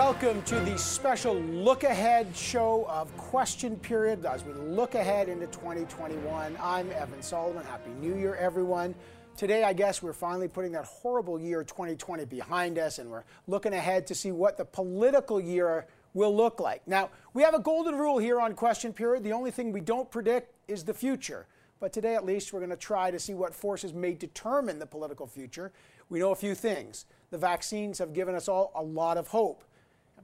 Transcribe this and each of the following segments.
welcome to the special look ahead show of Question Period as we look ahead into 2021. I'm Evan Solomon. Happy New Year, everyone. Today, I guess we're finally putting that horrible year 2020 behind us and we're looking ahead to see what the political year will look like. Now, we have a golden rule here on Question Period. The only thing we don't predict is the future. But today, at least, we're going to try to see what forces may determine the political future. We know a few things. The vaccines have given us all a lot of hope.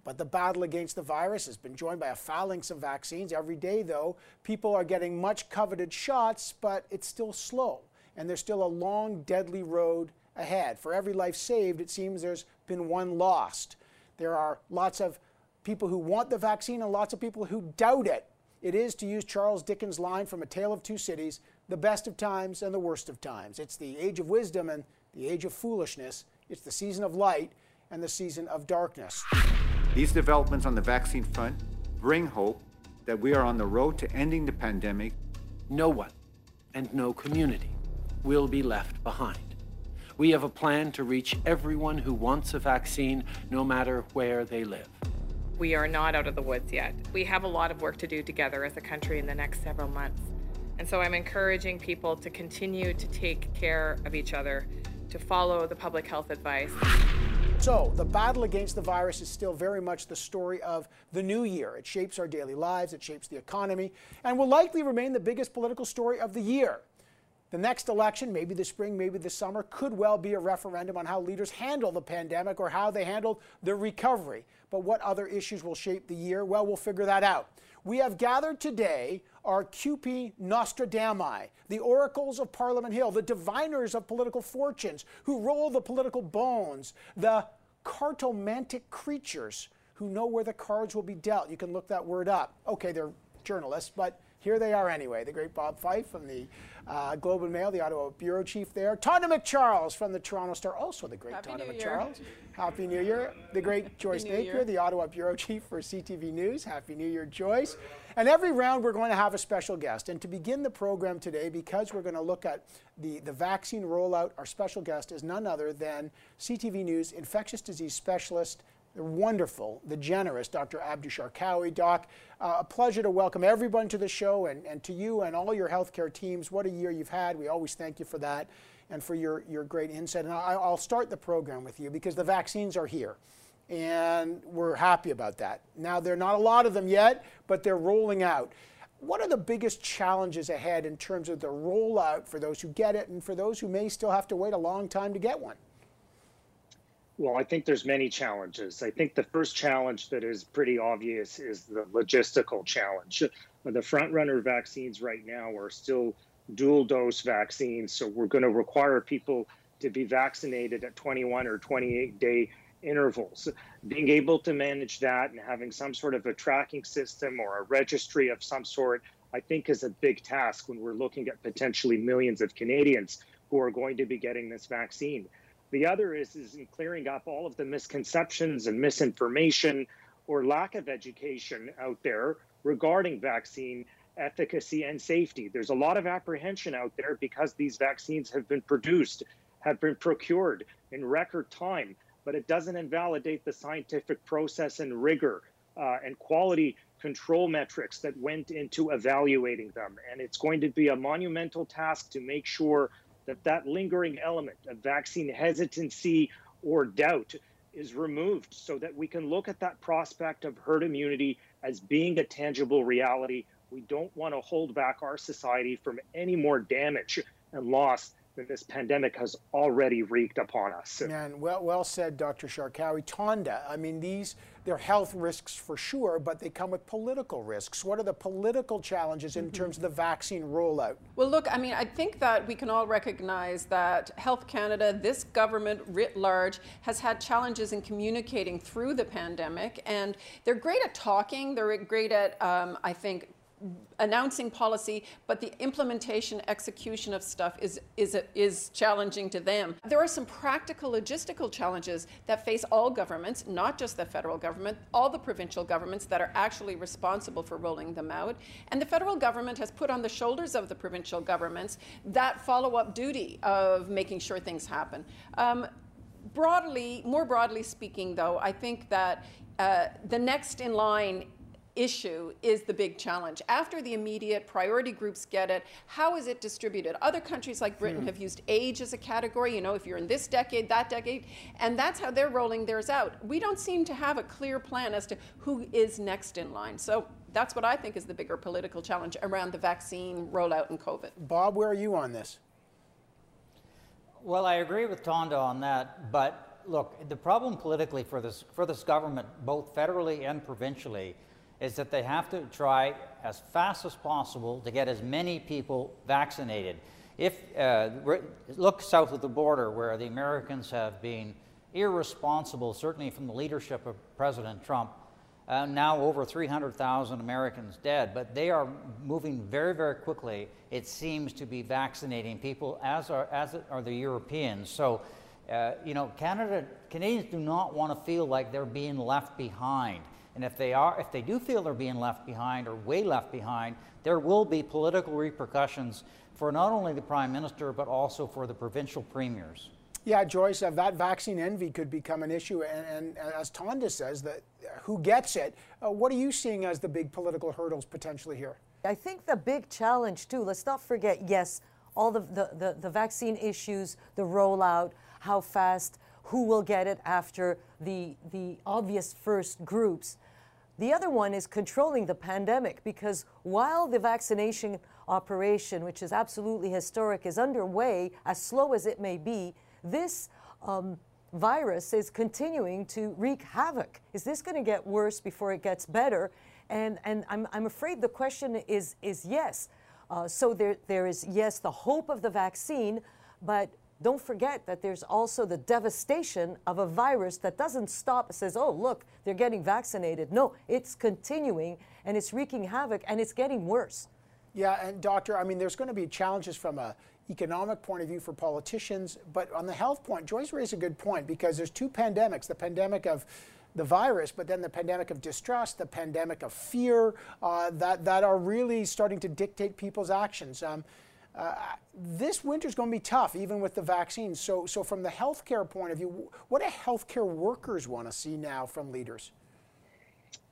But the battle against the virus has been joined by a phalanx of vaccines. Every day, though, people are getting much coveted shots, but it's still slow. And there's still a long, deadly road ahead. For every life saved, it seems there's been one lost. There are lots of people who want the vaccine and lots of people who doubt it. It is, to use Charles Dickens' line from A Tale of Two Cities, the best of times and the worst of times. It's the age of wisdom and the age of foolishness. It's the season of light and the season of darkness. These developments on the vaccine front bring hope that we are on the road to ending the pandemic. No one and no community will be left behind. We have a plan to reach everyone who wants a vaccine, no matter where they live. We are not out of the woods yet. We have a lot of work to do together as a country in the next several months. And so I'm encouraging people to continue to take care of each other, to follow the public health advice. So, the battle against the virus is still very much the story of the new year. It shapes our daily lives, it shapes the economy, and will likely remain the biggest political story of the year. The next election, maybe the spring, maybe the summer, could well be a referendum on how leaders handle the pandemic or how they handled the recovery. But what other issues will shape the year? Well, we'll figure that out. We have gathered today our QP Nostradami, the oracles of Parliament Hill, the diviners of political fortunes who roll the political bones, the cartomantic creatures who know where the cards will be dealt. You can look that word up. Okay, they're journalists, but here they are anyway. The great Bob Fife from the uh, Globe and Mail, the Ottawa bureau chief there. Tonda MacCharles from the Toronto Star, also the great Happy Tonda New MacCharles. Happy New Year. The great Joyce New Napier, Year. the Ottawa bureau chief for CTV News. Happy New Year, Joyce. And every round we're going to have a special guest. And to begin the program today, because we're going to look at the, the vaccine rollout, our special guest is none other than CTV News infectious disease specialist the wonderful, the generous Dr. Abdu Sharkawy. Doc, uh, a pleasure to welcome everyone to the show and, and to you and all your healthcare teams. What a year you've had. We always thank you for that and for your, your great insight. And I, I'll start the program with you because the vaccines are here. And we're happy about that. Now, there are not a lot of them yet, but they're rolling out. What are the biggest challenges ahead in terms of the rollout for those who get it and for those who may still have to wait a long time to get one? Well, I think there's many challenges. I think the first challenge that is pretty obvious is the logistical challenge. The front runner vaccines right now are still dual dose vaccines, so we're going to require people to be vaccinated at 21 or 28 day intervals. Being able to manage that and having some sort of a tracking system or a registry of some sort, I think is a big task when we're looking at potentially millions of Canadians who are going to be getting this vaccine. The other is, is in clearing up all of the misconceptions and misinformation or lack of education out there regarding vaccine efficacy and safety. There's a lot of apprehension out there because these vaccines have been produced, have been procured in record time, but it doesn't invalidate the scientific process and rigor uh, and quality control metrics that went into evaluating them. And it's going to be a monumental task to make sure that that lingering element of vaccine hesitancy or doubt is removed so that we can look at that prospect of herd immunity as being a tangible reality. We don't want to hold back our society from any more damage and loss that this pandemic has already wreaked upon us. Man, well, well said, Dr. Sharkawy. Tonda, I mean, these, they're health risks for sure, but they come with political risks. What are the political challenges in terms of the vaccine rollout? Well, look, I mean, I think that we can all recognize that Health Canada, this government writ large, has had challenges in communicating through the pandemic. And they're great at talking, they're great at, um, I think, announcing policy, but the implementation, execution of stuff is, is, is challenging to them. There are some practical logistical challenges that face all governments, not just the federal government, all the provincial governments that are actually responsible for rolling them out. And the federal government has put on the shoulders of the provincial governments that follow up duty of making sure things happen. Um, broadly, more broadly speaking, though, I think that uh, the next in line issue is the big challenge. After the immediate priority groups get it, how is it distributed? Other countries like Britain hmm. have used age as a category, you know, if you're in this decade, that decade, and that's how they're rolling theirs out. We don't seem to have a clear plan as to who is next in line. So that's what I think is the bigger political challenge around the vaccine rollout in COVID. Bob, where are you on this? Well, I agree with Tonda on that, but look, the problem politically for this for this government, both federally and provincially, is that they have to try as fast as possible to get as many people vaccinated. If uh, look south of the border, where the Americans have been irresponsible, certainly from the leadership of President Trump, uh, now over 300,000 Americans dead, but they are moving very, very quickly, it seems, to be vaccinating people, as are, as are the Europeans. So, uh, you know, Canada, Canadians do not want to feel like they're being left behind. And if they are, if they do feel they're being left behind or way left behind, there will be political repercussions for not only the prime minister but also for the provincial premiers. Yeah, Joyce, uh, that vaccine envy could become an issue. And, and, and as Tonda says, that uh, who gets it? Uh, what are you seeing as the big political hurdles potentially here? I think the big challenge, too, let's not forget, yes, all the, the, the, the vaccine issues, the rollout, how fast, who will get it after the, the obvious first groups. The other one is controlling the pandemic because while the vaccination operation, which is absolutely historic, is underway, as slow as it may be, this um, virus is continuing to wreak havoc. Is this going to get worse before it gets better? And, and I'm, I'm afraid the question is, is yes. Uh, so there, there is, yes, the hope of the vaccine, but don't forget that there's also the devastation of a virus that doesn't stop, says, oh, look, they're getting vaccinated. No, it's continuing and it's wreaking havoc and it's getting worse. Yeah, and doctor, I mean, there's going to be challenges from a economic point of view for politicians, but on the health point, Joyce raised a good point because there's two pandemics: the pandemic of the virus, but then the pandemic of distrust, the pandemic of fear, uh, that that are really starting to dictate people's actions. Um, uh, this winter is going to be tough, even with the vaccines. So, so from the healthcare point of view, what do healthcare workers want to see now from leaders?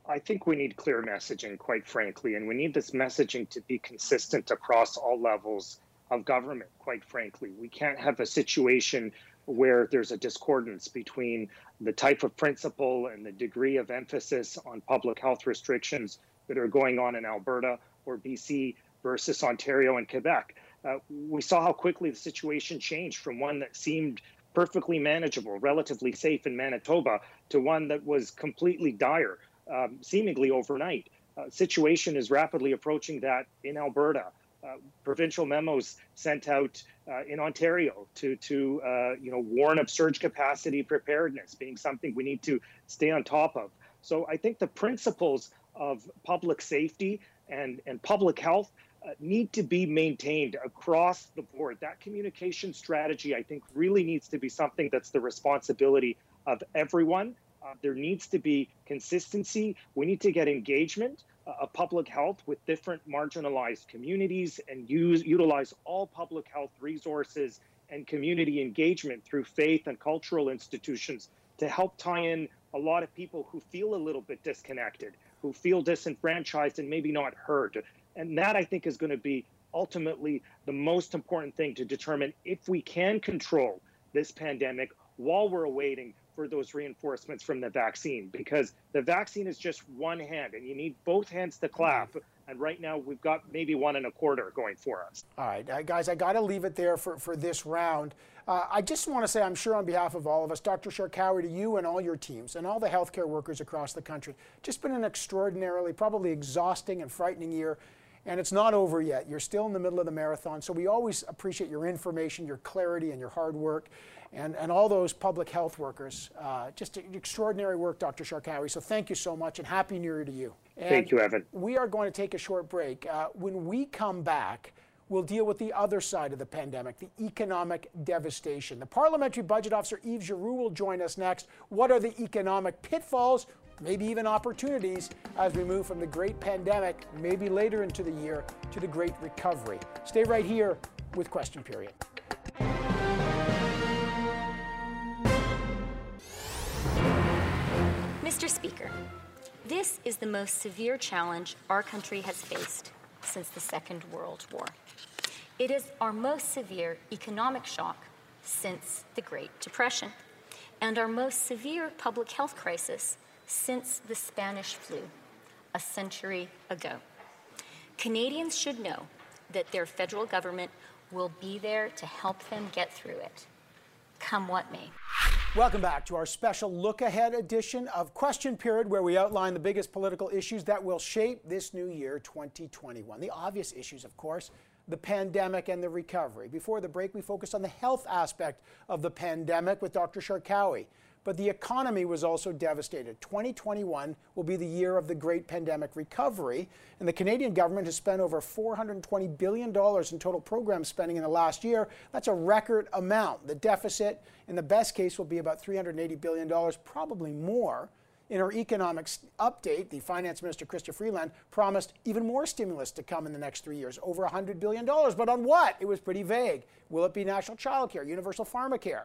I think we need clear messaging, quite frankly, and we need this messaging to be consistent across all levels of government, quite frankly. We can't have a situation where there's a discordance between the type of principle and the degree of emphasis on public health restrictions that are going on in Alberta or BC versus Ontario and Quebec. Uh, we saw how quickly the situation changed from one that seemed perfectly manageable, relatively safe in Manitoba, to one that was completely dire, um, seemingly overnight. Uh, situation is rapidly approaching that in Alberta. Uh, provincial memos sent out uh, in Ontario to to uh, you know warn of surge capacity preparedness being something we need to stay on top of. So I think the principles of public safety and and public health need to be maintained across the board. That communication strategy, I think, really needs to be something that's the responsibility of everyone. Uh, there needs to be consistency. We need to get engagement of public health with different marginalized communities and use utilize all public health resources and community engagement through faith and cultural institutions to help tie in a lot of people who feel a little bit disconnected, who feel disenfranchised and maybe not heard. And that I think is going to be ultimately the most important thing to determine if we can control this pandemic while we're awaiting for those reinforcements from the vaccine because the vaccine is just one hand and you need both hands to clap. And right now we've got maybe one and a quarter going for us. All right, uh, guys, I got to leave it there for, for this round. Uh, I just want to say, I'm sure on behalf of all of us, Dr. Sharkawy, to you and all your teams and all the healthcare workers across the country, just been an extraordinarily, probably exhausting and frightening year. And it's not over yet. You're still in the middle of the marathon. So we always appreciate your information, your clarity, and your hard work and, and all those public health workers. Uh, just extraordinary work, Dr. Sharkawy. So thank you so much and Happy New Year to you. And thank you, Evan. We are going to take a short break. Uh, when we come back, we'll deal with the other side of the pandemic, the economic devastation. The Parliamentary Budget Officer Yves Giroux will join us next. What are the economic pitfalls, maybe even opportunities, as we move from the great pandemic, maybe later into the year, to the great recovery? Stay right here with Question Period. Mr. Speaker, this is the most severe challenge our country has faced since the Second World War. It is our most severe economic shock since the Great Depression and our most severe public health crisis since the Spanish flu a century ago. Canadians should know that their federal government will be there to help them get through it, come what may. Welcome back to our special look ahead edition of Question Period, where we outline the biggest political issues that will shape this new year, 2021. The obvious issues, of course, the pandemic and the recovery. Before the break, we focused on the health aspect of the pandemic with Dr. Sharkawy. But the economy was also devastated. 2021 will be the year of the great pandemic recovery, and the Canadian government has spent over $420 billion in total program spending in the last year. That's a record amount. The deficit, in the best case, will be about $380 billion, probably more. In her economics update, the finance minister, Chrystia Freeland, promised even more stimulus to come in the next three years, over $100 billion. But on what? It was pretty vague. Will it be national child care, universal pharmacare?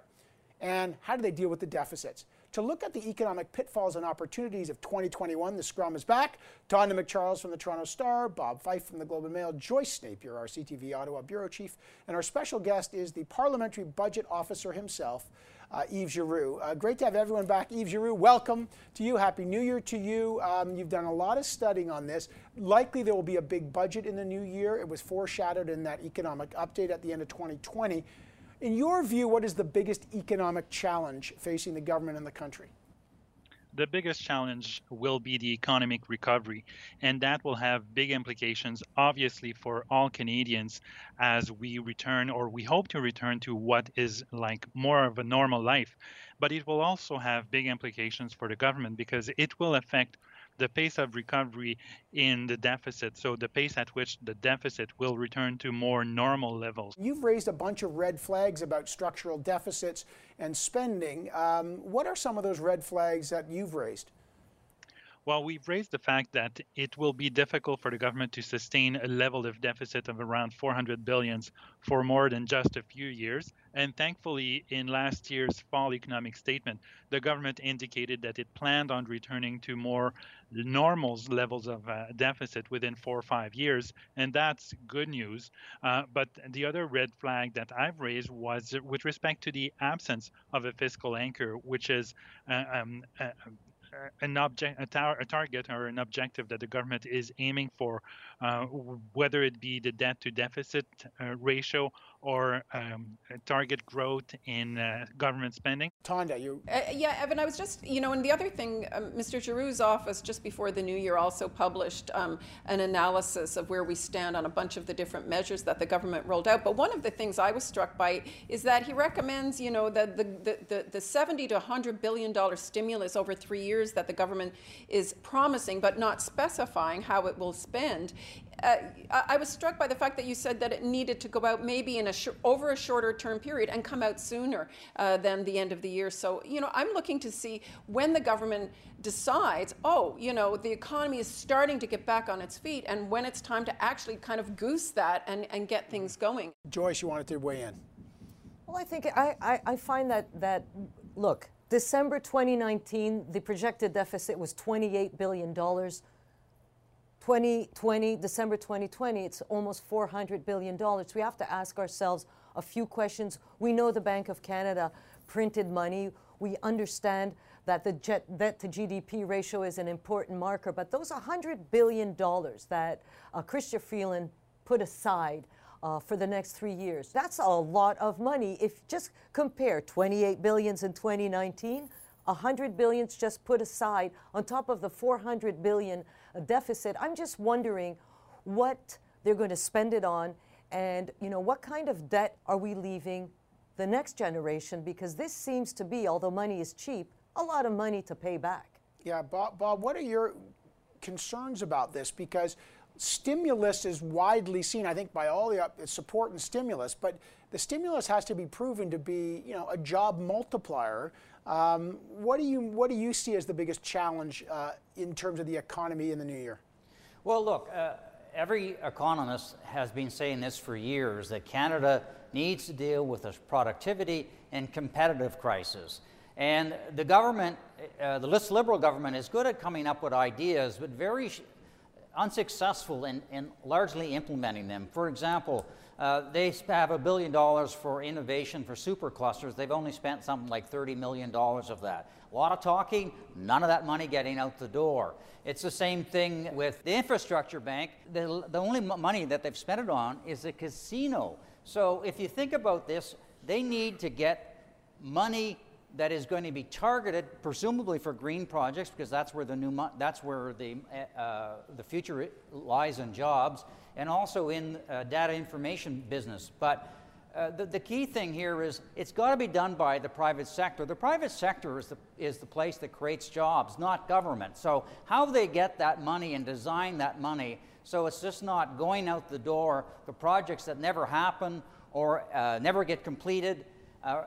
And how do they deal with the deficits? To look at the economic pitfalls and opportunities of 2021, the scrum is back. Tonda MacCharles from the Toronto Star, Bob Fife from the Globe and Mail, Joyce Napier, our CTV Ottawa bureau chief, and our special guest is the parliamentary budget officer himself, uh, Yves Giroux. Uh, great to have everyone back. Yves Giroux, welcome to you. Happy New Year to you. Um, you've done a lot of studying on this. Likely there will be a big budget in the new year. It was foreshadowed in that economic update at the end of 2020. In your view, what is the biggest economic challenge facing the government and the country? the biggest challenge will be the economic recovery, and that will have big implications, obviously, for all Canadians as we return or we hope to return to what is like more of a normal life. But it will also have big implications for the government because it will affect the pace of recovery in the deficit, so the pace at which the deficit will return to more normal levels. You've raised a bunch of red flags about structural deficits and spending. Um, what are some of those red flags that you've raised? Well, we've raised the fact that it will be difficult for the government to sustain a level of deficit of around 400 billions for more than just a few years. And thankfully, in last year's fall economic statement, the government indicated that it planned on returning to more normal levels of uh, deficit within four or five years. And that's good news. Uh, but the other red flag that I've raised was with respect to the absence of a fiscal anchor, which is uh, um, uh, an object, a, tar- a, target or an objective that the government is aiming for, uh, whether it be the debt to deficit uh, ratio or um, target growth in uh, government spending. Tonda, you. Uh, yeah, Evan, I was just, you know, and the other thing, um, Mr. Giroux's office just before the new year also published um, an analysis of where we stand on a bunch of the different measures that the government rolled out. But one of the things I was struck by is that he recommends, you know, the, the, the, the 70 to 100 billion dollar stimulus over three years that the government is promising, but not specifying how it will spend uh, I was struck by the fact that you said that it needed to go out maybe in a sh- over a shorter term period and come out sooner uh, than the end of the year. So, you know, I'm looking to see when the government decides, oh, you know, the economy is starting to get back on its feet, and when it's time to actually kind of goose that and, and get things going. Joyce, you wanted to weigh in. Well, I think I, I, I find that that look, December 2019, the projected deficit was 28 billion dollars. 2020, December 2020, it's almost $400 billion. We have to ask ourselves a few questions. We know the Bank of Canada printed money. We understand that the debt to GDP ratio is an important marker, but those $100 billion that uh, Chrystia Freeland put aside uh, for the next three years, that's a lot of money. If just compare 28 billions in 2019, 100 billions just put aside on top of the 400 billion deficit. I'm just wondering what they're going to spend it on and you know what kind of debt are we leaving the next generation? Because this seems to be although money is cheap a lot of money to pay back. Yeah bob, bob what are your concerns about this? Because stimulus is widely seen i think by all the uh, support and stimulus but the stimulus has to be proven to be you know a job multiplier um, what do you what do you see as the biggest challenge uh, in terms of the economy in the new year? Well, look, uh, every economist has been saying this for years that Canada needs to deal with a productivity and competitive crisis. And the government, uh, the Liberal government, is good at coming up with ideas, but very unsuccessful in, in largely implementing them. For example, uh, they have a billion dollars for innovation for superclusters. They've only spent something like $30 million of that. A lot of talking, none of that money getting out the door. It's the same thing with the infrastructure bank. The, the only money that they've spent it on is a casino. So if you think about this, they need to get money that is going to be targeted, presumably for green projects, because that's where the new that's where the uh, the future lies in jobs, and also in uh, data information business. But uh, the, the key thing here is it's got to be done by the private sector. The private sector is the, is the place that creates jobs, not government. So, how they get that money and design that money so it's just not going out the door the projects that never happen or uh, never get completed. Uh,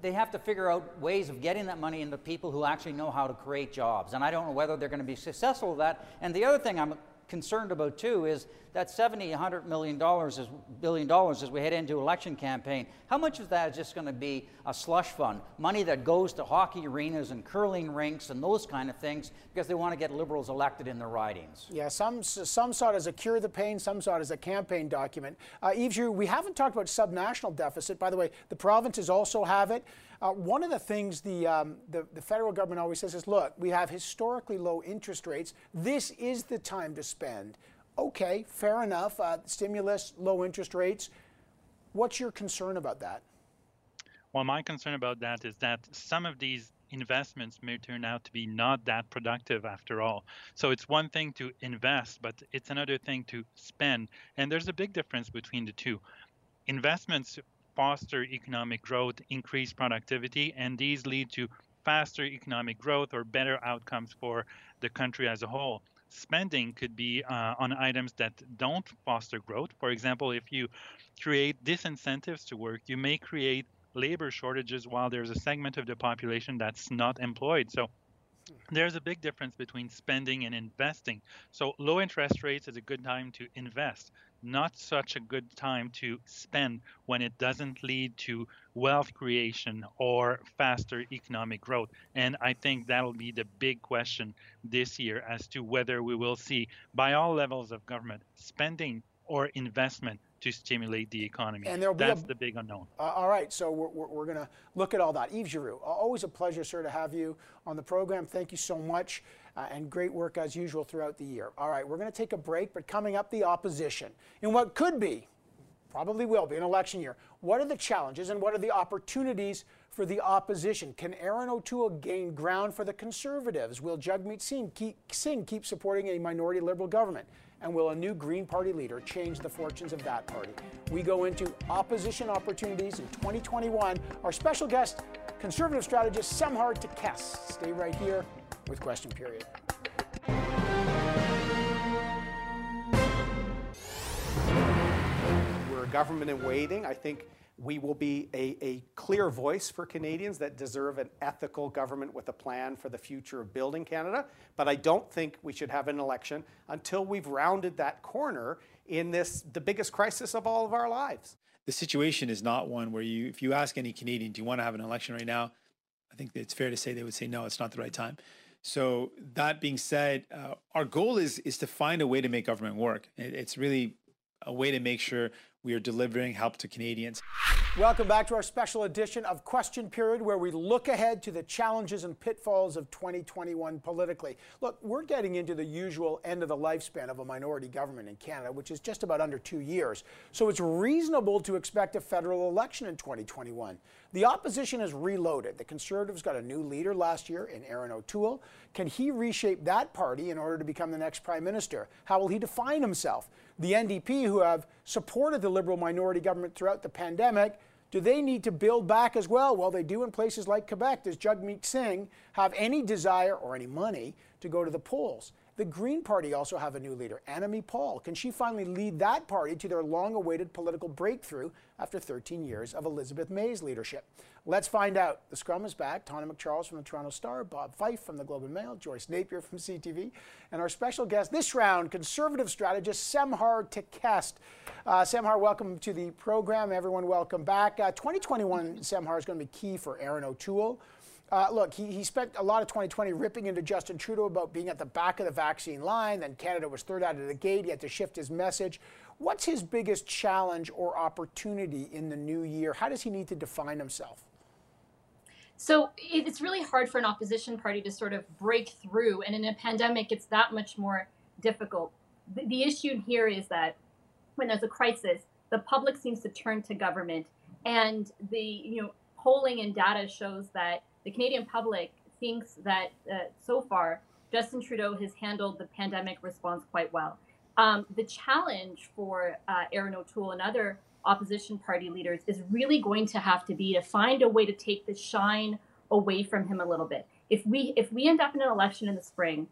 they have to figure out ways of getting that money into people who actually know how to create jobs. And I don't know whether they're going to be successful with that. And the other thing I'm concerned about too is that 70, 100 million dollars is billion dollars as we head into election campaign. How much of that is just going to be a slush fund, money that goes to hockey arenas and curling rinks and those kind of things because they want to get liberals elected in their ridings? Yeah, some some saw it as a cure the pain, some saw it as a campaign document. Uh, Yves, we haven't talked about subnational deficit. By the way, the provinces also have it. Uh, one of the things the, um, the, the, federal government always says is look, we have historically low interest rates. This is the time to spend. Okay, fair enough. Uh, stimulus, low interest rates. What's your concern about that? Well, my concern about that is that some of these investments may turn out to be not that productive after all. So it's one thing to invest, but it's another thing to spend. And there's a big difference between the two. Investments foster economic growth, increase productivity, and these lead to faster economic growth or better outcomes for the country as a whole. Spending could be uh, on items that don't foster growth. For example, if you create disincentives to work, you may create labor shortages while there's a segment of the population that's not employed. So there's a big difference between spending and investing. So low interest rates is a good time to invest not such a good time to spend when it doesn't lead to wealth creation or faster economic growth. And I think that'll be the big question this year as to whether we will see, by all levels of government, spending or investment to stimulate the economy. And there'll That's be a, the big unknown. Uh, all right, so we're, we're, we're going to look at all that. Yves Giroux, always a pleasure, sir, to have you on the program. Thank you so much uh, and great work as usual throughout the year. All right, we're going to take a break, but coming up, the opposition in what could be, probably will be, an election year. What are the challenges and what are the opportunities for the opposition? Can Erin O'Toole gain ground for the Conservatives? Will Jagmeet Singh keep, Singh keep supporting a minority Liberal government? And will a new Green Party leader change the fortunes of that party? We go into opposition opportunities in 2021. Our special guest, Conservative strategist Semhar Tekes. Stay right here with question period. We're a government in waiting. I think we will be a, a, clear voice for Canadians that deserve an ethical government with a plan for the future of building Canada. But I don't think we should have an election until we've rounded that corner in this, the biggest crisis of all of our lives. The situation is not one where you, if you ask any Canadian, do you want to have an election right now? I think it's fair to say they would say no, it's not the right time. So that being said, uh, our goal is is to find a way to make government work. It, it's really a way to make sure we are delivering help to Canadians. Welcome back to our special edition of Question Period, where we look ahead to the challenges and pitfalls of 2021 politically. Look, we're getting into the usual end of the lifespan of a minority government in Canada, which is just about under two years. So it's reasonable to expect a federal election in 2021. The opposition has reloaded. The Conservatives got a new leader last year in Erin O'Toole. Can he reshape that party in order to become the next prime minister? How will he define himself? The NDP, who have supported the Liberal minority government throughout the pandemic, do they need to build back as well? Well, they do in places like Quebec. Does Jagmeet Singh have any desire or any money to go to the polls? The Green Party also have a new leader, Annamie Paul. Can she finally lead that party to their long awaited political breakthrough after 13 years of Elizabeth May's leadership? Let's find out. The scrum is back. Tonda MacCharles from the Toronto Star, Bob Fife from the Globe and Mail, Joyce Napier from CTV, and our special guest this round, conservative strategist Semhar Tekes. Uh, Semhar, welcome to the program. Everyone, welcome back. Uh, 2021, Semhar, is going to be key for Erin O'Toole. Uh, look, he, he spent a lot of 2020 ripping into Justin Trudeau about being at the back of the vaccine line. Then Canada was third out of the gate. He had to shift his message. What's his biggest challenge or opportunity in the new year? How does he need to define himself? So it's really hard for an opposition party to sort of break through, and in a pandemic, it's that much more difficult. The, issue here is that when there's a crisis, the public seems to turn to government, and the you know polling and data shows that the Canadian public thinks that uh, so far Justin Trudeau has handled the pandemic response quite well. Um, the challenge for uh, Erin O'Toole and other opposition party leaders is really going to have to be to find a way to take the shine away from him a little bit. If we if we end up in an election in the spring,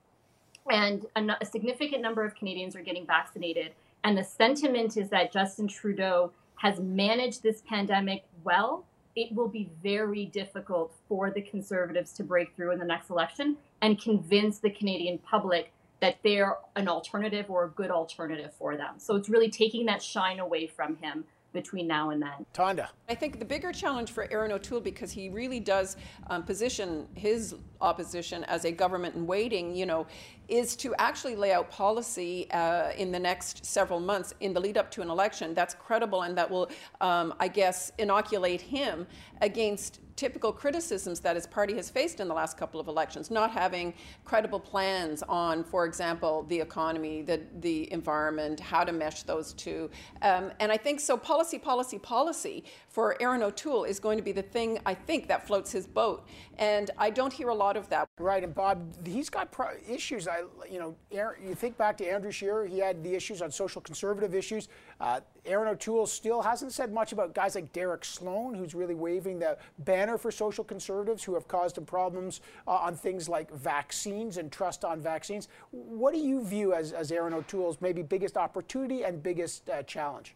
and a, a significant number of Canadians are getting vaccinated, and the sentiment is that Justin Trudeau has managed this pandemic well, it will be very difficult for the Conservatives to break through in the next election and convince the Canadian public that they're an alternative or a good alternative for them. So it's really taking that shine away from him between now and then. Tonda. I think the bigger challenge for Erin O'Toole, because he really does um, position his opposition as a government in waiting, you know, is to actually lay out policy uh, in the next several months in the lead up to an election that's credible and that will, um, I guess, inoculate him against typical criticisms that his party has faced in the last couple of elections, not having credible plans on, for example, the economy, the, the environment, how to mesh those two. Um, and I think so policy, policy, policy for Erin O'Toole is going to be the thing, I think, that floats his boat. And I don't hear a lot of that. Right, and Bob, he's got issues. I, you know, Erin, you think back to Andrew Scheer, he had the issues on social conservative issues. Uh, Erin O'Toole still hasn't said much about guys like Derek Sloan, who's really waving the banner for social conservatives, who have caused him problems uh, on things like vaccines and trust on vaccines. What do you view as, as Erin O'Toole's maybe biggest opportunity and biggest uh, challenge?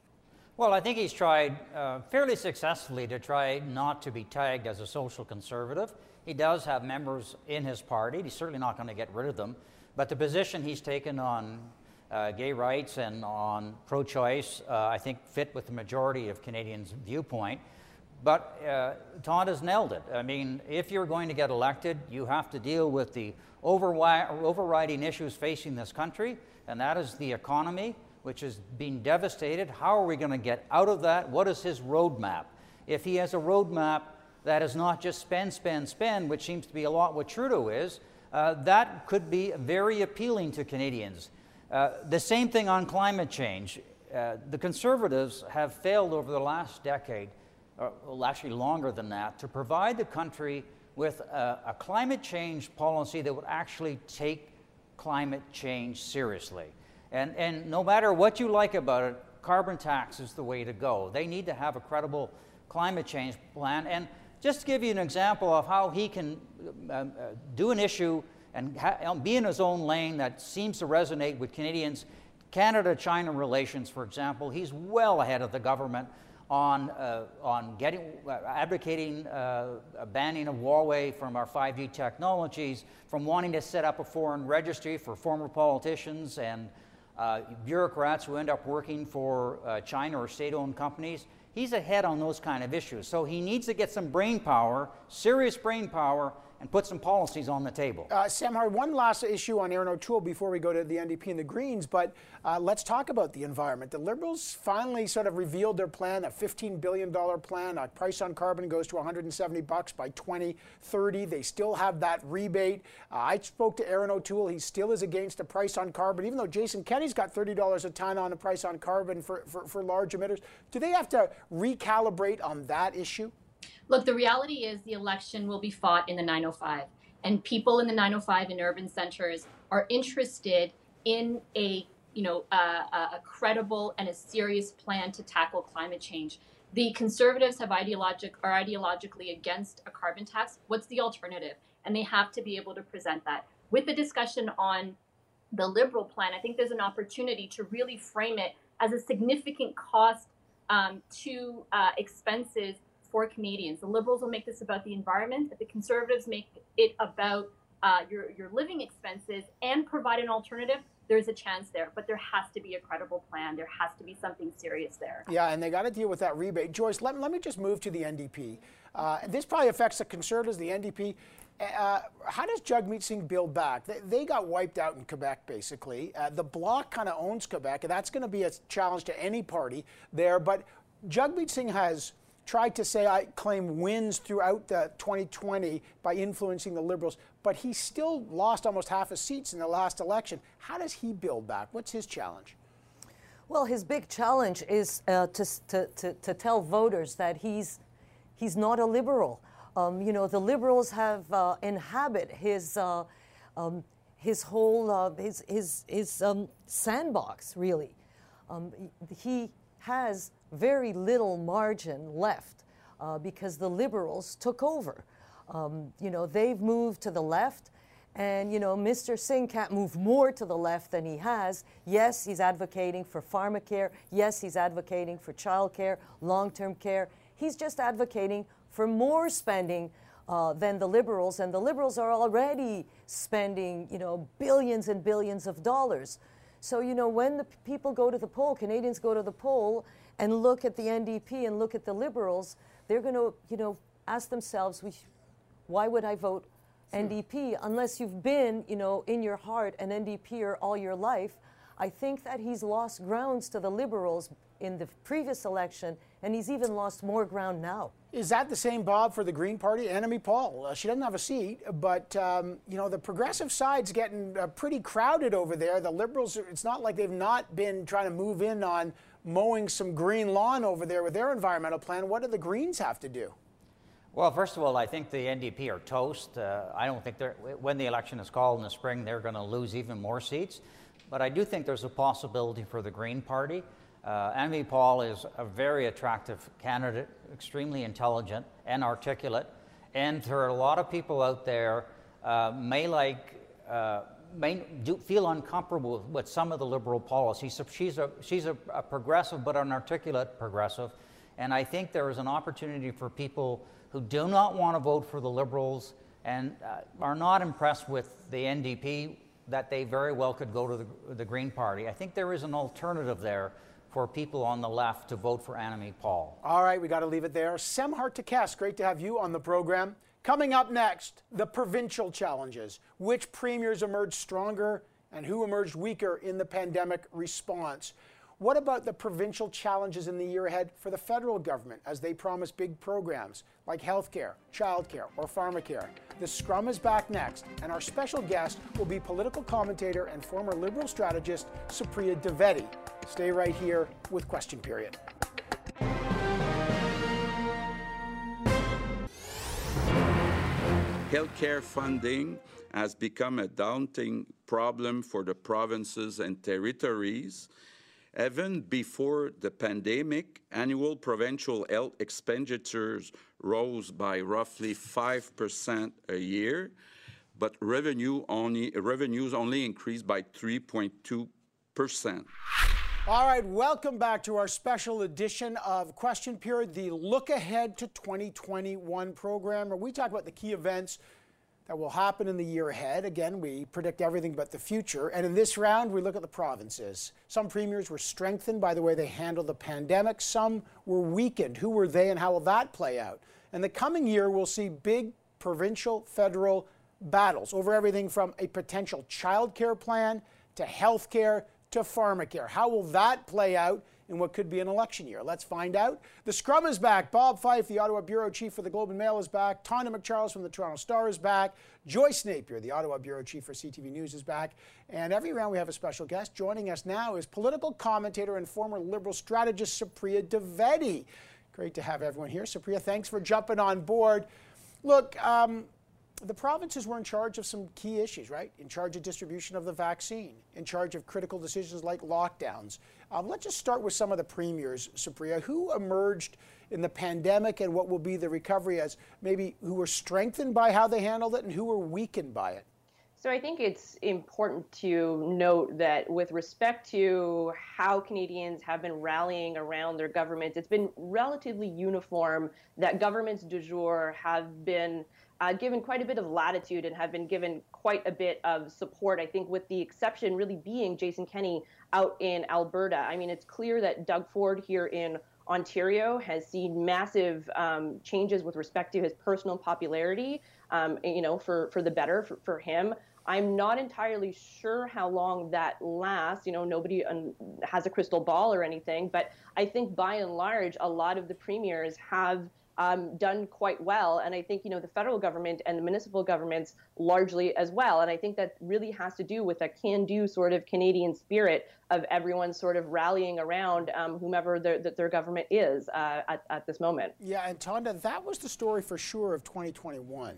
Well, I think he's tried uh, fairly successfully to try not to be tagged as a social conservative. He does have members in his party. He's certainly not going to get rid of them. But the position he's taken on uh, gay rights and on pro choice, uh, I think, fit with the majority of Canadians' viewpoint. But uh, Todd has nailed it. I mean, if you're going to get elected, you have to deal with the overri- overriding issues facing this country, and that is the economy, which is being devastated. How are we going to get out of that? What is his roadmap? If he has a roadmap that is not just spend, spend, spend, which seems to be a lot what Trudeau is, uh, that could be very appealing to Canadians. Uh, the same thing on climate change. Uh, the Conservatives have failed over the last decade, or well, actually longer than that, to provide the country with a, a climate change policy that would actually take climate change seriously. And, and no matter what you like about it, carbon tax is the way to go. They need to have a credible climate change plan. And just to give you an example of how he can uh, uh, do an issue and be in his own lane that seems to resonate with Canadians, Canada China relations, for example, he's well ahead of the government on, uh, on getting, uh, advocating uh, a banning of Huawei from our 5G technologies, from wanting to set up a foreign registry for former politicians and uh, bureaucrats who end up working for uh, China or state owned companies. He's ahead on those kind of issues. So he needs to get some brain power, serious brain power, and put some policies on the table. Uh, Semhar, one last issue on Erin O'Toole before we go to the NDP and the Greens, but uh, let's talk about the environment. The Liberals finally sort of revealed their plan, a $15 billion plan. A price on carbon goes to 170 bucks by 2030. They still have that rebate. Uh, I spoke to Erin O'Toole. He still is against a price on carbon, even though Jason Kenney's got $30 a ton on a price on carbon for, for, for large emitters. Do they have to recalibrate on that issue? Look, the reality is the election will be fought in the 905, and people in the 905 in urban centers are interested in a you know a, a credible and a serious plan to tackle climate change. The conservatives have ideologic are ideologically against a carbon tax. What's the alternative? And they have to be able to present that. With the discussion on the liberal plan, I think there's an opportunity to really frame it as a significant cost um, to uh, expenses for Canadians. The Liberals will make this about the environment, but the Conservatives make it about uh, your, your living expenses and provide an alternative there's a chance there, but there has to be a credible plan. There has to be something serious there. Yeah, and they got to deal with that rebate. Joyce, let, let me just move to the NDP. Uh, this probably affects the Conservatives, the NDP. Uh, how does Jagmeet Singh build back? They, they got wiped out in Quebec, basically. Uh, the Bloc kind of owns Quebec, and that's going to be a challenge to any party there. But Jagmeet Singh has tried to say I claim wins throughout the 2020 by influencing the Liberals, but he still lost almost half his seats in the last election. How does he build back? What's his challenge? Well, his big challenge is uh, to, to, to, to, tell voters that he's, he's not a liberal. Um, you know, the liberals have uh, inhabit his, uh, um, his whole, uh, his, his, his um, sandbox, really. Um, he has very little margin left uh, because the liberals took over. Um, you know, they've moved to the left. And, you know, Mr. Singh can't move more to the left than he has. Yes, he's advocating for pharmacare. Yes, he's advocating for childcare, long term care. He's just advocating for more spending uh, than the liberals. And the liberals are already spending, you know, billions and billions of dollars. So, you know, when the people go to the poll, Canadians go to the poll and look at the NDP and look at the Liberals, they're going to, you know, ask themselves, why would I vote NDP unless you've been, you know, in your heart an NDPer all your life? I think that he's lost grounds to the Liberals in the previous election, and he's even lost more ground now. Is that the same, Bob, for the Green Party? Annamie Paul, uh, she doesn't have a seat, but um, you know the progressive side's getting uh, pretty crowded over there. The Liberals, it's not like they've not been trying to move in on mowing some green lawn over there with their environmental plan. What do the Greens have to do? Well, first of all, I think the NDP are toast. Uh, I don't think they're, when the election is called in the spring, they're going to lose even more seats. But I do think there's a possibility for the Green Party. Uh, Paul is a very attractive candidate, extremely intelligent and articulate. And there are a lot of people out there uh, may like, uh, may do, feel uncomfortable with, with, some of the liberal policies. So she's a, she's a, a, progressive, but an articulate progressive. And I think there is an opportunity for people who do not want to vote for the liberals and uh, are not impressed with the NDP that they very well could go to the, the Green Party. I think there is an alternative there for people on the left to vote for Annamie Paul. All right, we got to leave it there. Semhar Tekes, great to have you on the program. Coming up next, the provincial challenges. Which premiers emerged stronger and who emerged weaker in the pandemic response? What about the provincial challenges in the year ahead for the federal government as they promise big programs like healthcare, childcare, or pharmacare? The Scrum is back next, and our special guest will be political commentator and former Liberal strategist Supriya Dwivedi. Stay right here with Question Period. Healthcare funding has become a daunting problem for the provinces and territories. Even before the pandemic, annual provincial health expenditures rose by roughly 5% a year, but revenue only, revenues only increased by 3.2%. All right, welcome back to our special edition of Question Period, the Look Ahead to 2021 program, where we talk about the key events that will happen in the year ahead. Again, we predict everything but the future. And in this round, we look at the provinces. Some premiers were strengthened by the way they handled the pandemic, some were weakened. Who were they, and how will that play out? And the coming year, we'll see big provincial, federal battles over everything from a potential child care plan to health care to pharmacare. How will that play out in what could be an election year? Let's find out. The scrum is back. Bob Fife, the Ottawa Bureau Chief for the Globe and Mail, is back. Tonda MacCharles from the Toronto Star is back. Joyce Napier, the Ottawa Bureau Chief for CTV News, is back. And every round we have a special guest. Joining us now is political commentator and former Liberal strategist Supriya Dwivedi. Great to have everyone here. Supriya, thanks for jumping on board. Look, um, the provinces were in charge of some key issues, right? In charge of distribution of the vaccine, in charge of critical decisions like lockdowns. Um, let's just start with some of the premiers, Supriya. Who emerged in the pandemic and what will be the recovery as maybe who were strengthened by how they handled it and who were weakened by it? So I think it's important to note that with respect to how Canadians have been rallying around their government, it's been relatively uniform that governments du jour have been uh, given quite a bit of latitude and have been given quite a bit of support. I think, with the exception really being Jason Kenney out in Alberta. I mean, it's clear that Doug Ford here in Ontario has seen massive um, changes with respect to his personal popularity, um, you know, for, for the better for, for him. I'm not entirely sure how long that lasts. You know, nobody has a crystal ball or anything, but I think by and large, a lot of the premiers have um, done quite well. And I think, you know, the federal government and the municipal governments largely as well. And I think that really has to do with a can do sort of Canadian spirit of everyone sort of rallying around um, whomever their, their government is uh, at, at this moment. Yeah, and Tonda, that was the story for sure of 2021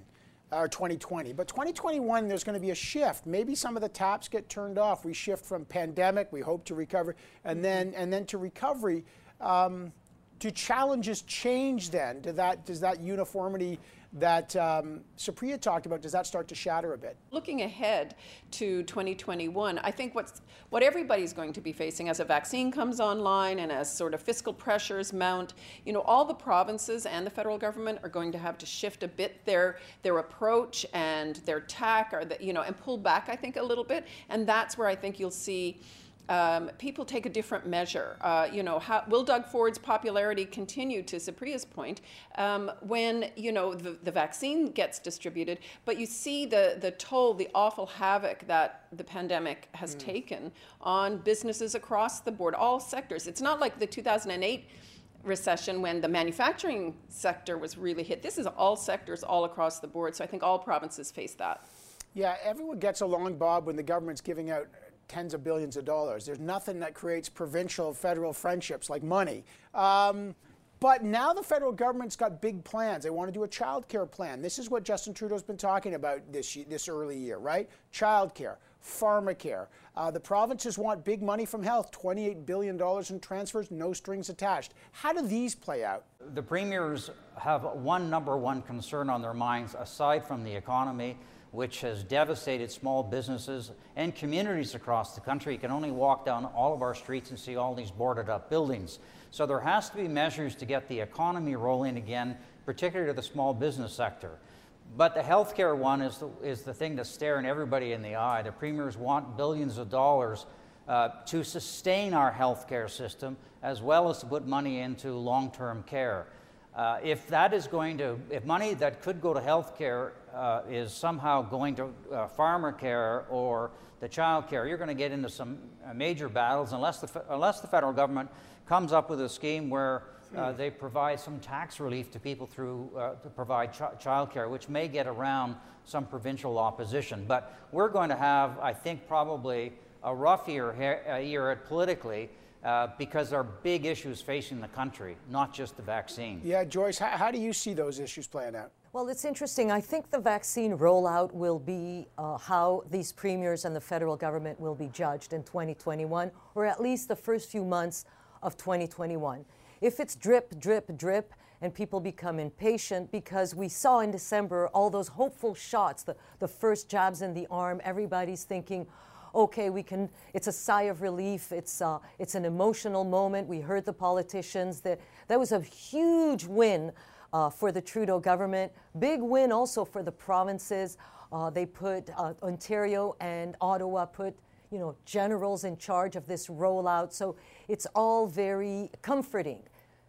or 2020. But 2021, there's going to be a shift. Maybe some of the taps get turned off. We shift from pandemic, we hope to recover, and then and then to recovery. Um, do challenges change then? Do that, does that uniformity that um, Supriya talked about, does that start to shatter a bit? Looking ahead to 2021, I think what's, what everybody's going to be facing as a vaccine comes online and as sort of fiscal pressures mount, you know, all the provinces and the federal government are going to have to shift a bit their, their approach and their tack, or the, you know, and pull back, I think, a little bit. And that's where I think you'll see um, people take a different measure. Uh, you know, how, will Doug Ford's popularity continue, to Supriya's point, um, when you know the, the vaccine gets distributed? But you see the the toll, the awful havoc that the pandemic has mm. taken on businesses across the board, all sectors. It's not like the 2008 recession when the manufacturing sector was really hit. This is all sectors all across the board. So I think all provinces face that. Yeah, everyone gets along, Bob, when the government's giving out tens of billions of dollars. There's nothing that creates provincial federal friendships like money. Um, but now the federal government's got big plans. They want to do a child care plan. This is what Justin Trudeau's been talking about this, this early year, right? Child care, pharmacare. Uh, the provinces want big money from health, $28 billion in transfers, no strings attached. How do these play out? The premiers have one number one concern on their minds, aside from the economy, which has devastated small businesses and communities across the country. You can only walk down all of our streets and see all these boarded up buildings. So there has to be measures to get the economy rolling again, particularly to the small business sector. But the healthcare one is the, is the thing that's staring everybody in the eye. The premiers want billions of dollars uh, to sustain our healthcare system as well as to put money into long term care. Uh, if that is going to, if money that could go to healthcare uh, is somehow going to uh, pharmacare or the child care, you're going to get into some uh, major battles unless the, unless the federal government comes up with a scheme where uh, hmm. they provide some tax relief to people through uh, to provide ch- child care, which may get around some provincial opposition. But we're going to have, I think, probably a rough year, year politically uh, because there are big issues facing the country, not just the vaccine. Yeah, Joyce, how, how do you see those issues playing out? Well, it's interesting. I think the vaccine rollout will be uh, how these premiers and the federal government will be judged in 2021, or at least the first few months of 2021. If it's drip, drip, drip, and people become impatient because we saw in December all those hopeful shots, the, the first jabs in the arm, everybody's thinking, okay, we can, it's a sigh of relief. It's, uh, it's an emotional moment. We heard the politicians. That, that was a huge win uh, for the Trudeau government. Big win also for the provinces. Uh, they put uh, Ontario and Ottawa put you know generals in charge of this rollout. So it's all very comforting.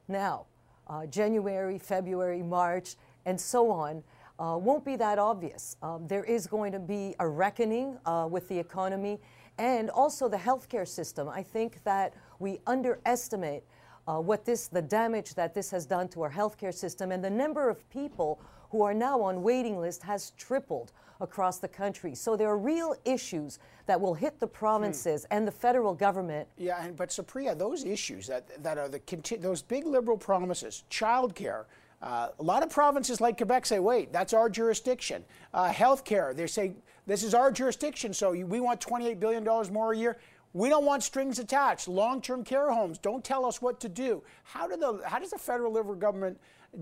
Now, uh, January, February, March, and so on uh, won't be that obvious. Um, there is going to be a reckoning uh, with the economy and also the healthcare system. I think that we underestimate uh, what this, the damage that this has done to our healthcare system, and the number of people who are now on waiting list has tripled across the country. So there are real issues that will hit the provinces hmm. and the federal government. Yeah, and, but Supriya, those issues that, that are the those big liberal promises, childcare, uh, a lot of provinces like Quebec say, wait, that's our jurisdiction. Uh, healthcare, they say, this is our jurisdiction, so we want $28 billion more a year. We don't want strings attached. Long-term care homes, don't tell us what to do. How, do the, how does the federal Liberal government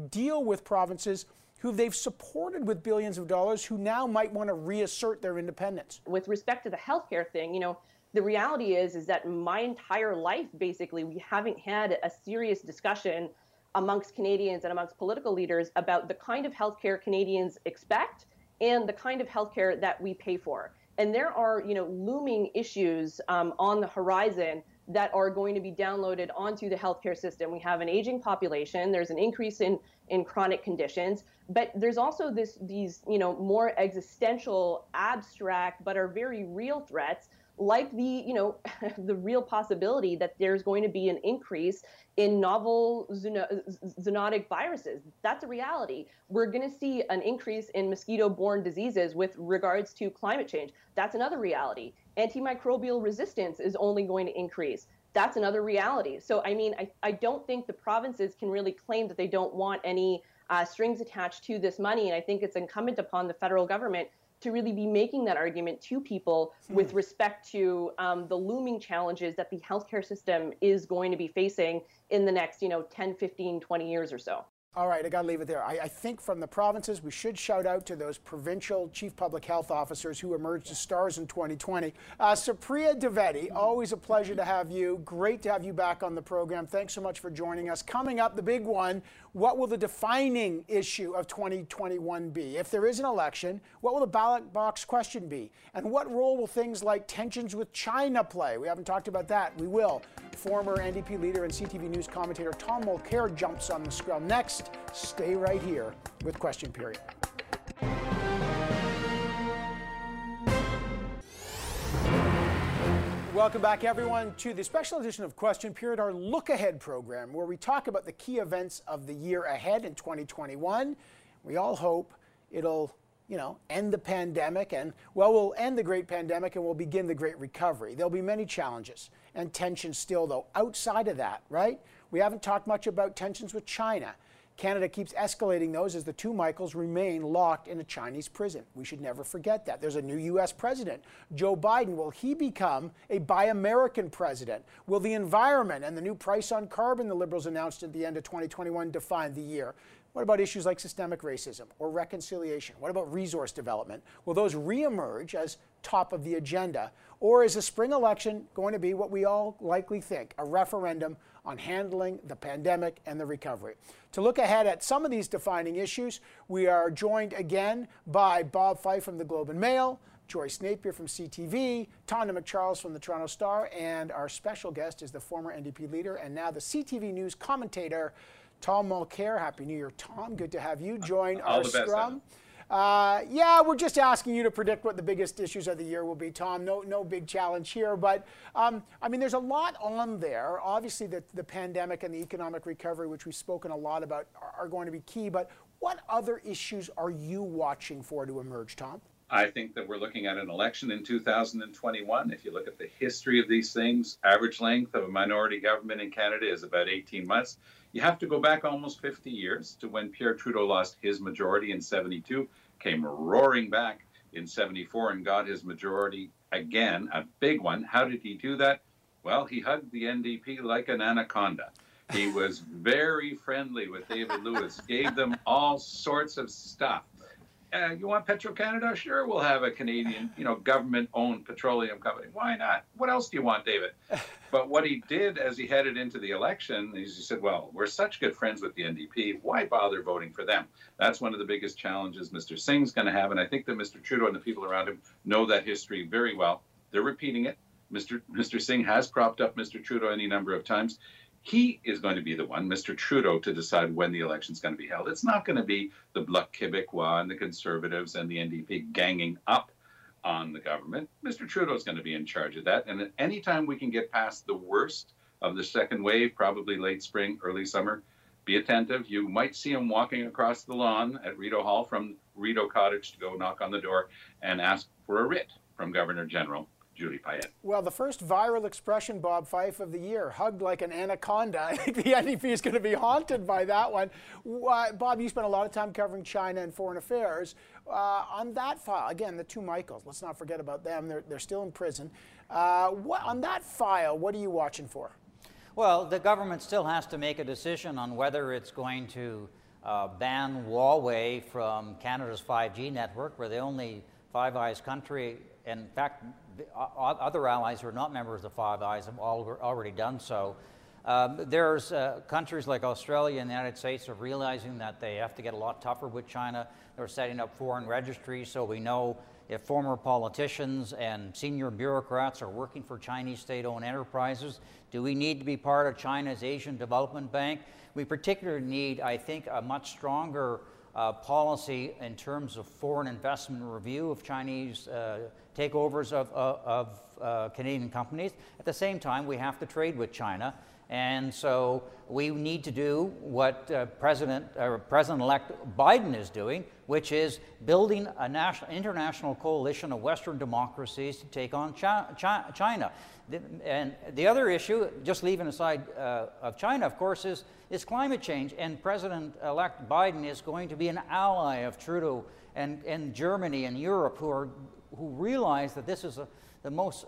deal with provinces who they've supported with billions of dollars who now might want to reassert their independence? With respect to the healthcare thing, you know, the reality is is that my entire life basically we haven't had a serious discussion amongst Canadians and amongst political leaders about the kind of healthcare Canadians expect and the kind of healthcare that we pay for. And there are, you know, looming issues um, on the horizon that are going to be downloaded onto the healthcare system. We have an aging population. There's an increase in in chronic conditions, but there's also this these you know more existential, abstract, but are very real threats like the you know the real possibility that there's going to be an increase in novel zoonotic viruses. That's a reality. We're going to see an increase in mosquito-borne diseases with regards to climate change. That's another reality. Antimicrobial resistance is only going to increase. That's another reality. So i mean i, I don't think the provinces can really claim that they don't want any uh, strings attached to this money and i think it's incumbent upon the federal government to really be making that argument to people hmm. with respect to um, the looming challenges that the healthcare system is going to be facing in the next, you know, 10, 15, 20 years or so. All right, I got to leave it there. I, I, think from the provinces, we should shout out to those provincial chief public health officers who emerged as stars in 2020. Uh, Supriya Dwivedi, always a pleasure to have you. Great to have you back on the program. Thanks so much for joining us. Coming up, the big one what will the defining issue of 2021 be? If there is an election, what will the ballot box question be? And what role will things like tensions with China play? We haven't talked about that. We will. Former NDP leader and CTV News commentator Tom Mulcair jumps on the scrum next. Stay right here with Question Period. Welcome back, everyone, to the special edition of Question Period, our look ahead program, where we talk about the key events of the year ahead in 2021. We all hope it'll, you know, end the pandemic and, well, we'll end the great pandemic and we'll begin the great recovery. There'll be many challenges and tensions still, though, outside of that, right? We haven't talked much about tensions with China. Canada keeps escalating those as the two Michaels remain locked in a Chinese prison. We should never forget that. There's a new U.S. president, Joe Biden. Will he become a Buy American president? Will the environment and the new price on carbon the Liberals announced at the end of 2021 define the year? What about issues like systemic racism or reconciliation? What about resource development? Will those reemerge as top of the agenda? Or is a spring election going to be what we all likely think a referendum on handling the pandemic and the recovery? To look ahead at some of these defining issues, we are joined again by Bob Fife from the Globe and Mail. Joyce Napier from CTV, Tonda MacCharles from the Toronto Star, and our special guest is the former NDP leader and now the CTV News commentator, Tom Mulcair. Happy New Year, Tom. Good to have you join All our scrum. Uh, yeah, we're just asking you to predict what the biggest issues of the year will be, Tom. No, no big challenge here, but um, I mean, there's a lot on there. Obviously, the, the pandemic and the economic recovery, which we've spoken a lot about, are, are going to be key. But what other issues are you watching for to emerge, Tom? I think that we're looking at an election in 2021. If you look at the history of these things, average length of a minority government in Canada is about 18 months. You have to go back almost 50 years to when Pierre Trudeau lost his majority in 72, came roaring back in 74 and got his majority again, a big one. How did he do that? Well, he hugged the NDP like an anaconda. He was very friendly with David Lewis, gave them all sorts of stuff uh, you want Petro Canada? Sure, we'll have a Canadian, you know, government-owned petroleum company. Why not? What else do you want, David? But what he did as he headed into the election is he said, "Well, we're such good friends with the NDP. Why bother voting for them?" That's one of the biggest challenges Mr. Singh's going to have, and I think that Mr. Trudeau and the people around him know that history very well. They're repeating it. Mr. Mr. Singh has propped up Mr. Trudeau any number of times he is going to be the one, Mr. Trudeau, to decide when the election is going to be held. It's not going to be the Bloc Québécois and the Conservatives and the NDP ganging up on the government. Mr. Trudeau is going to be in charge of that. And any time we can get past the worst of the second wave, probably late spring, early summer, be attentive. You might see him walking across the lawn at Rideau Hall from Rideau Cottage to go knock on the door and ask for a writ from Governor General Julie Payette. Well, the first viral expression, Bob Fife, of the year, hugged like an anaconda. I think the NDP is going to be haunted by that one. Uh, Bob, you spent a lot of time covering China and foreign affairs. Uh, on that file, again, the two Michaels, let's not forget about them. They're, they're still in prison. Uh, what, on that file, what are you watching for? Well, the government still has to make a decision on whether it's going to uh, ban Huawei from Canada's 5G network. We're the only Five Eyes country in fact, other allies who are not members of the Five Eyes have already done so. Um, there's uh, countries like Australia and the United States are realizing that they have to get a lot tougher with China. They're setting up foreign registries so we know if former politicians and senior bureaucrats are working for Chinese state owned enterprises? Do we need to be part of China's Asian Development Bank? We particularly need, I think, a much stronger uh, policy in terms of foreign investment review of Chinese uh, takeovers of, of, of uh, Canadian companies. At the same time, we have to trade with China. And so we need to do what uh, President uh, President-elect Biden is doing, which is building a national, international coalition of Western democracies to take on China. And the other issue, just leaving aside uh, of China, of course, is, is climate change. And President-elect Biden is going to be an ally of Trudeau and, and Germany and Europe, who are who realize that this is a, the most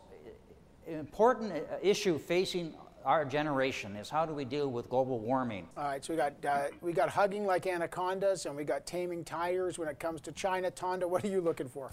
important issue facing our generation is how do we deal with global warming? All right, so we got uh, we got hugging like anacondas, and we got taming tigers when it comes to China. Tonda, what are you looking for?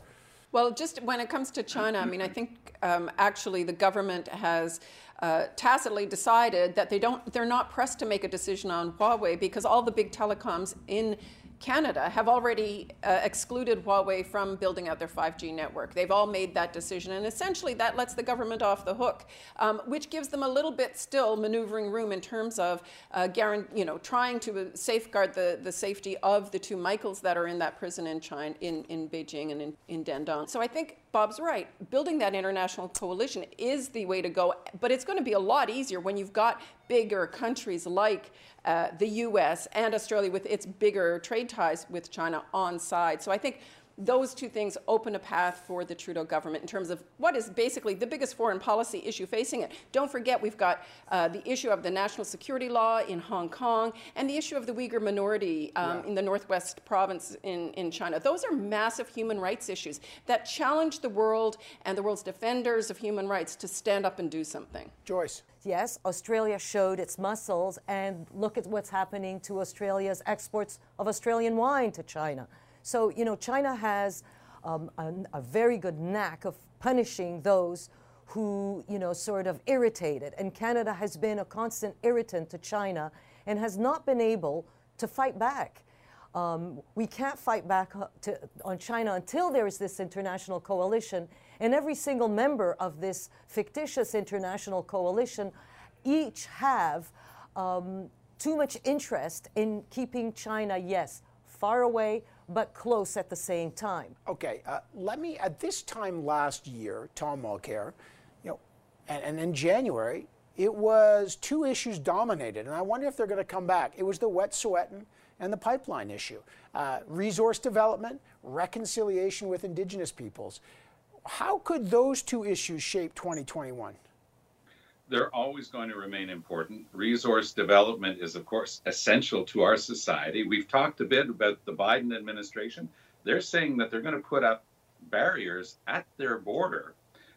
Well, just when it comes to China, I mean, I think um, actually the government has uh, tacitly decided that they don't, they're not pressed to make a decision on Huawei because all the big telecoms in Canada have already uh, excluded Huawei from building out their 5G network. They've all made that decision, and essentially that lets the government off the hook, um, which gives them a little bit still maneuvering room in terms of uh, you know, trying to safeguard the, the safety of the two Michaels that are in that prison in China, in, in Beijing and in, in Dandong. So I think Bob's right. Building that international coalition is the way to go, but it's going to be a lot easier when you've got bigger countries like uh, the US and Australia with its bigger trade ties with China on side. So I think those two things open a path for the Trudeau government in terms of what is basically the biggest foreign policy issue facing it. Don't forget, we've got uh, the issue of the national security law in Hong Kong and the issue of the Uyghur minority um, yeah. in the northwest province in, in China. Those are massive human rights issues that challenge the world and the world's defenders of human rights to stand up and do something. Joyce. Yes, Australia showed its muscles, and look at what's happening to Australia's exports of Australian wine to China. So, you know, China has um, a, a, very good knack of punishing those who, you know, sort of irritate it. And Canada has been a constant irritant to China and has not been able to fight back. Um, we can't fight back to, on China until there is this international coalition. And every single member of this fictitious international coalition each have um, too much interest in keeping China, yes, far away, but close at the same time. Okay, uh, let me, at this time last year, Tom Mulcair, you know, and, and in January, it was two issues dominated, and I wonder if they're going to come back. It was the Wet'suwet'en and the pipeline issue, uh, resource development, reconciliation with indigenous peoples. How could those two issues shape 2021? They're always going to remain important. Resource development is, of course, essential to our society. We've talked a bit about the Biden administration. They're saying that they're going to put up barriers at their border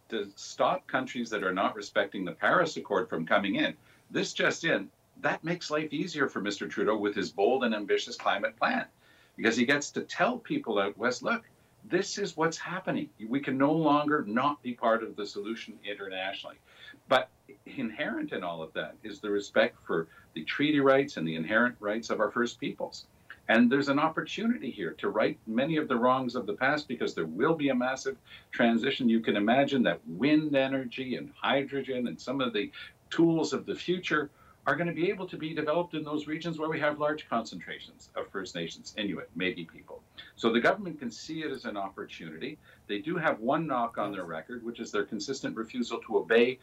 to stop countries that are not respecting the Paris Accord from coming in. This just in, that makes life easier for Mr. Trudeau with his bold and ambitious climate plan because he gets to tell people out west, look, this is what's happening. We can no longer not be part of the solution internationally. But inherent in all of that is the respect for the treaty rights and the inherent rights of our First Peoples. And there's an opportunity here to right many of the wrongs of the past because there will be a massive transition. You can imagine that wind energy and hydrogen and some of the tools of the future are going to be able to be developed in those regions where we have large concentrations of First Nations, Inuit, Métis people. So the government can see it as an opportunity. They do have one knock on their record, which is their consistent refusal to obey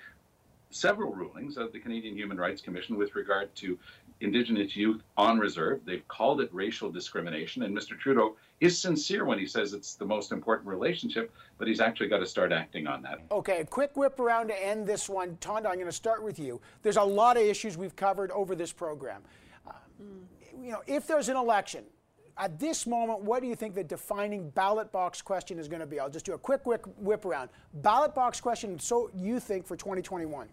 several rulings of the Canadian Human Rights Commission with regard to Indigenous youth on reserve. They've called it racial discrimination, and Mr. Trudeau is sincere when he says it's the most important relationship, but he's actually got to start acting on that. Okay, a quick whip around to end this one. Tonda, I'm going to start with you. There's a lot of issues we've covered over this program. Uh, you know, if there's an election, at this moment, what do you think the defining ballot box question is going to be? I'll just do a quick whip, whip around. Ballot box question, so you think for 2021?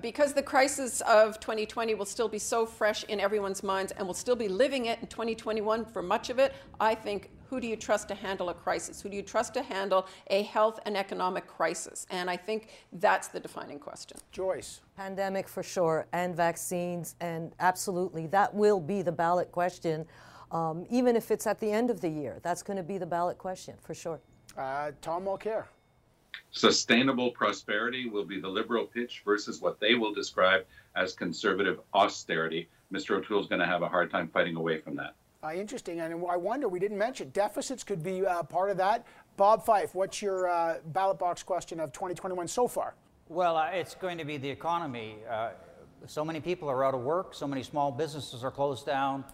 Because the crisis of 2020 will still be so fresh in everyone's minds and we'll still be living it in 2021 for much of it, I think who do you trust to handle a crisis? Who do you trust to handle a health and economic crisis? And I think that's the defining question. Joyce. Pandemic for sure, and vaccines, and absolutely, that will be the ballot question, um, even if it's at the end of the year. That's going to be the ballot question for sure. Uh, Tom Mulcair. Sustainable prosperity will be the liberal pitch versus what they will describe as conservative austerity. Mr. O'Toole is going to have a hard time fighting away from that. Uh, interesting, and I wonder we didn't mention deficits could be uh, part of that. Bob Fife, what's your uh, ballot box question of 2021 so far? Well, uh, it's going to be the economy. Uh, so many people are out of work. So many small businesses are closed down.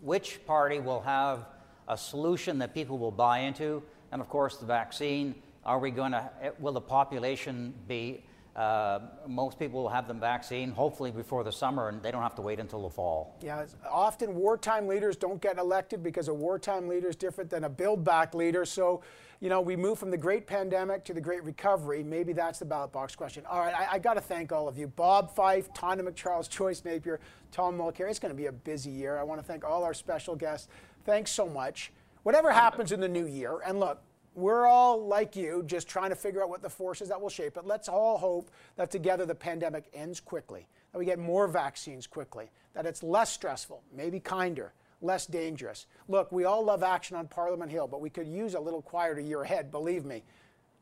Which party will have a solution that people will buy into? And of course, the vaccine. Are we going to? Will the population be uh, most people will have the vaccine hopefully before the summer and they don't have to wait until the fall. Yeah, often wartime leaders don't get elected because a wartime leader is different than a build back leader. So, you know, we move from the great pandemic to the great recovery. Maybe that's the ballot box question. All right, I, I got to thank all of you Bob Fife, Tonda MacCharles, Joyce Napier, Tom Mulcair. It's going to be a busy year. I want to thank all our special guests. Thanks so much. Whatever happens in the new year, and look, we're all like you, just trying to figure out what the forces that will shape it. Let's all hope that together the pandemic ends quickly, that we get more vaccines quickly, that it's less stressful, maybe kinder, less dangerous. Look, we all love action on Parliament Hill, but we could use a little quieter year ahead, believe me.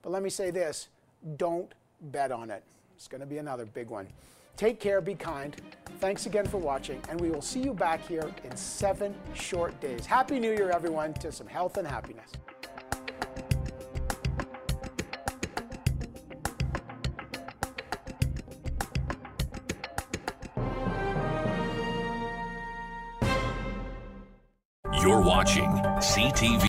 But let me say this don't bet on it. It's going to be another big one. Take care, be kind. Thanks again for watching, and we will see you back here in seven short days. Happy New Year, everyone, to some health and happiness. You're watching CTV.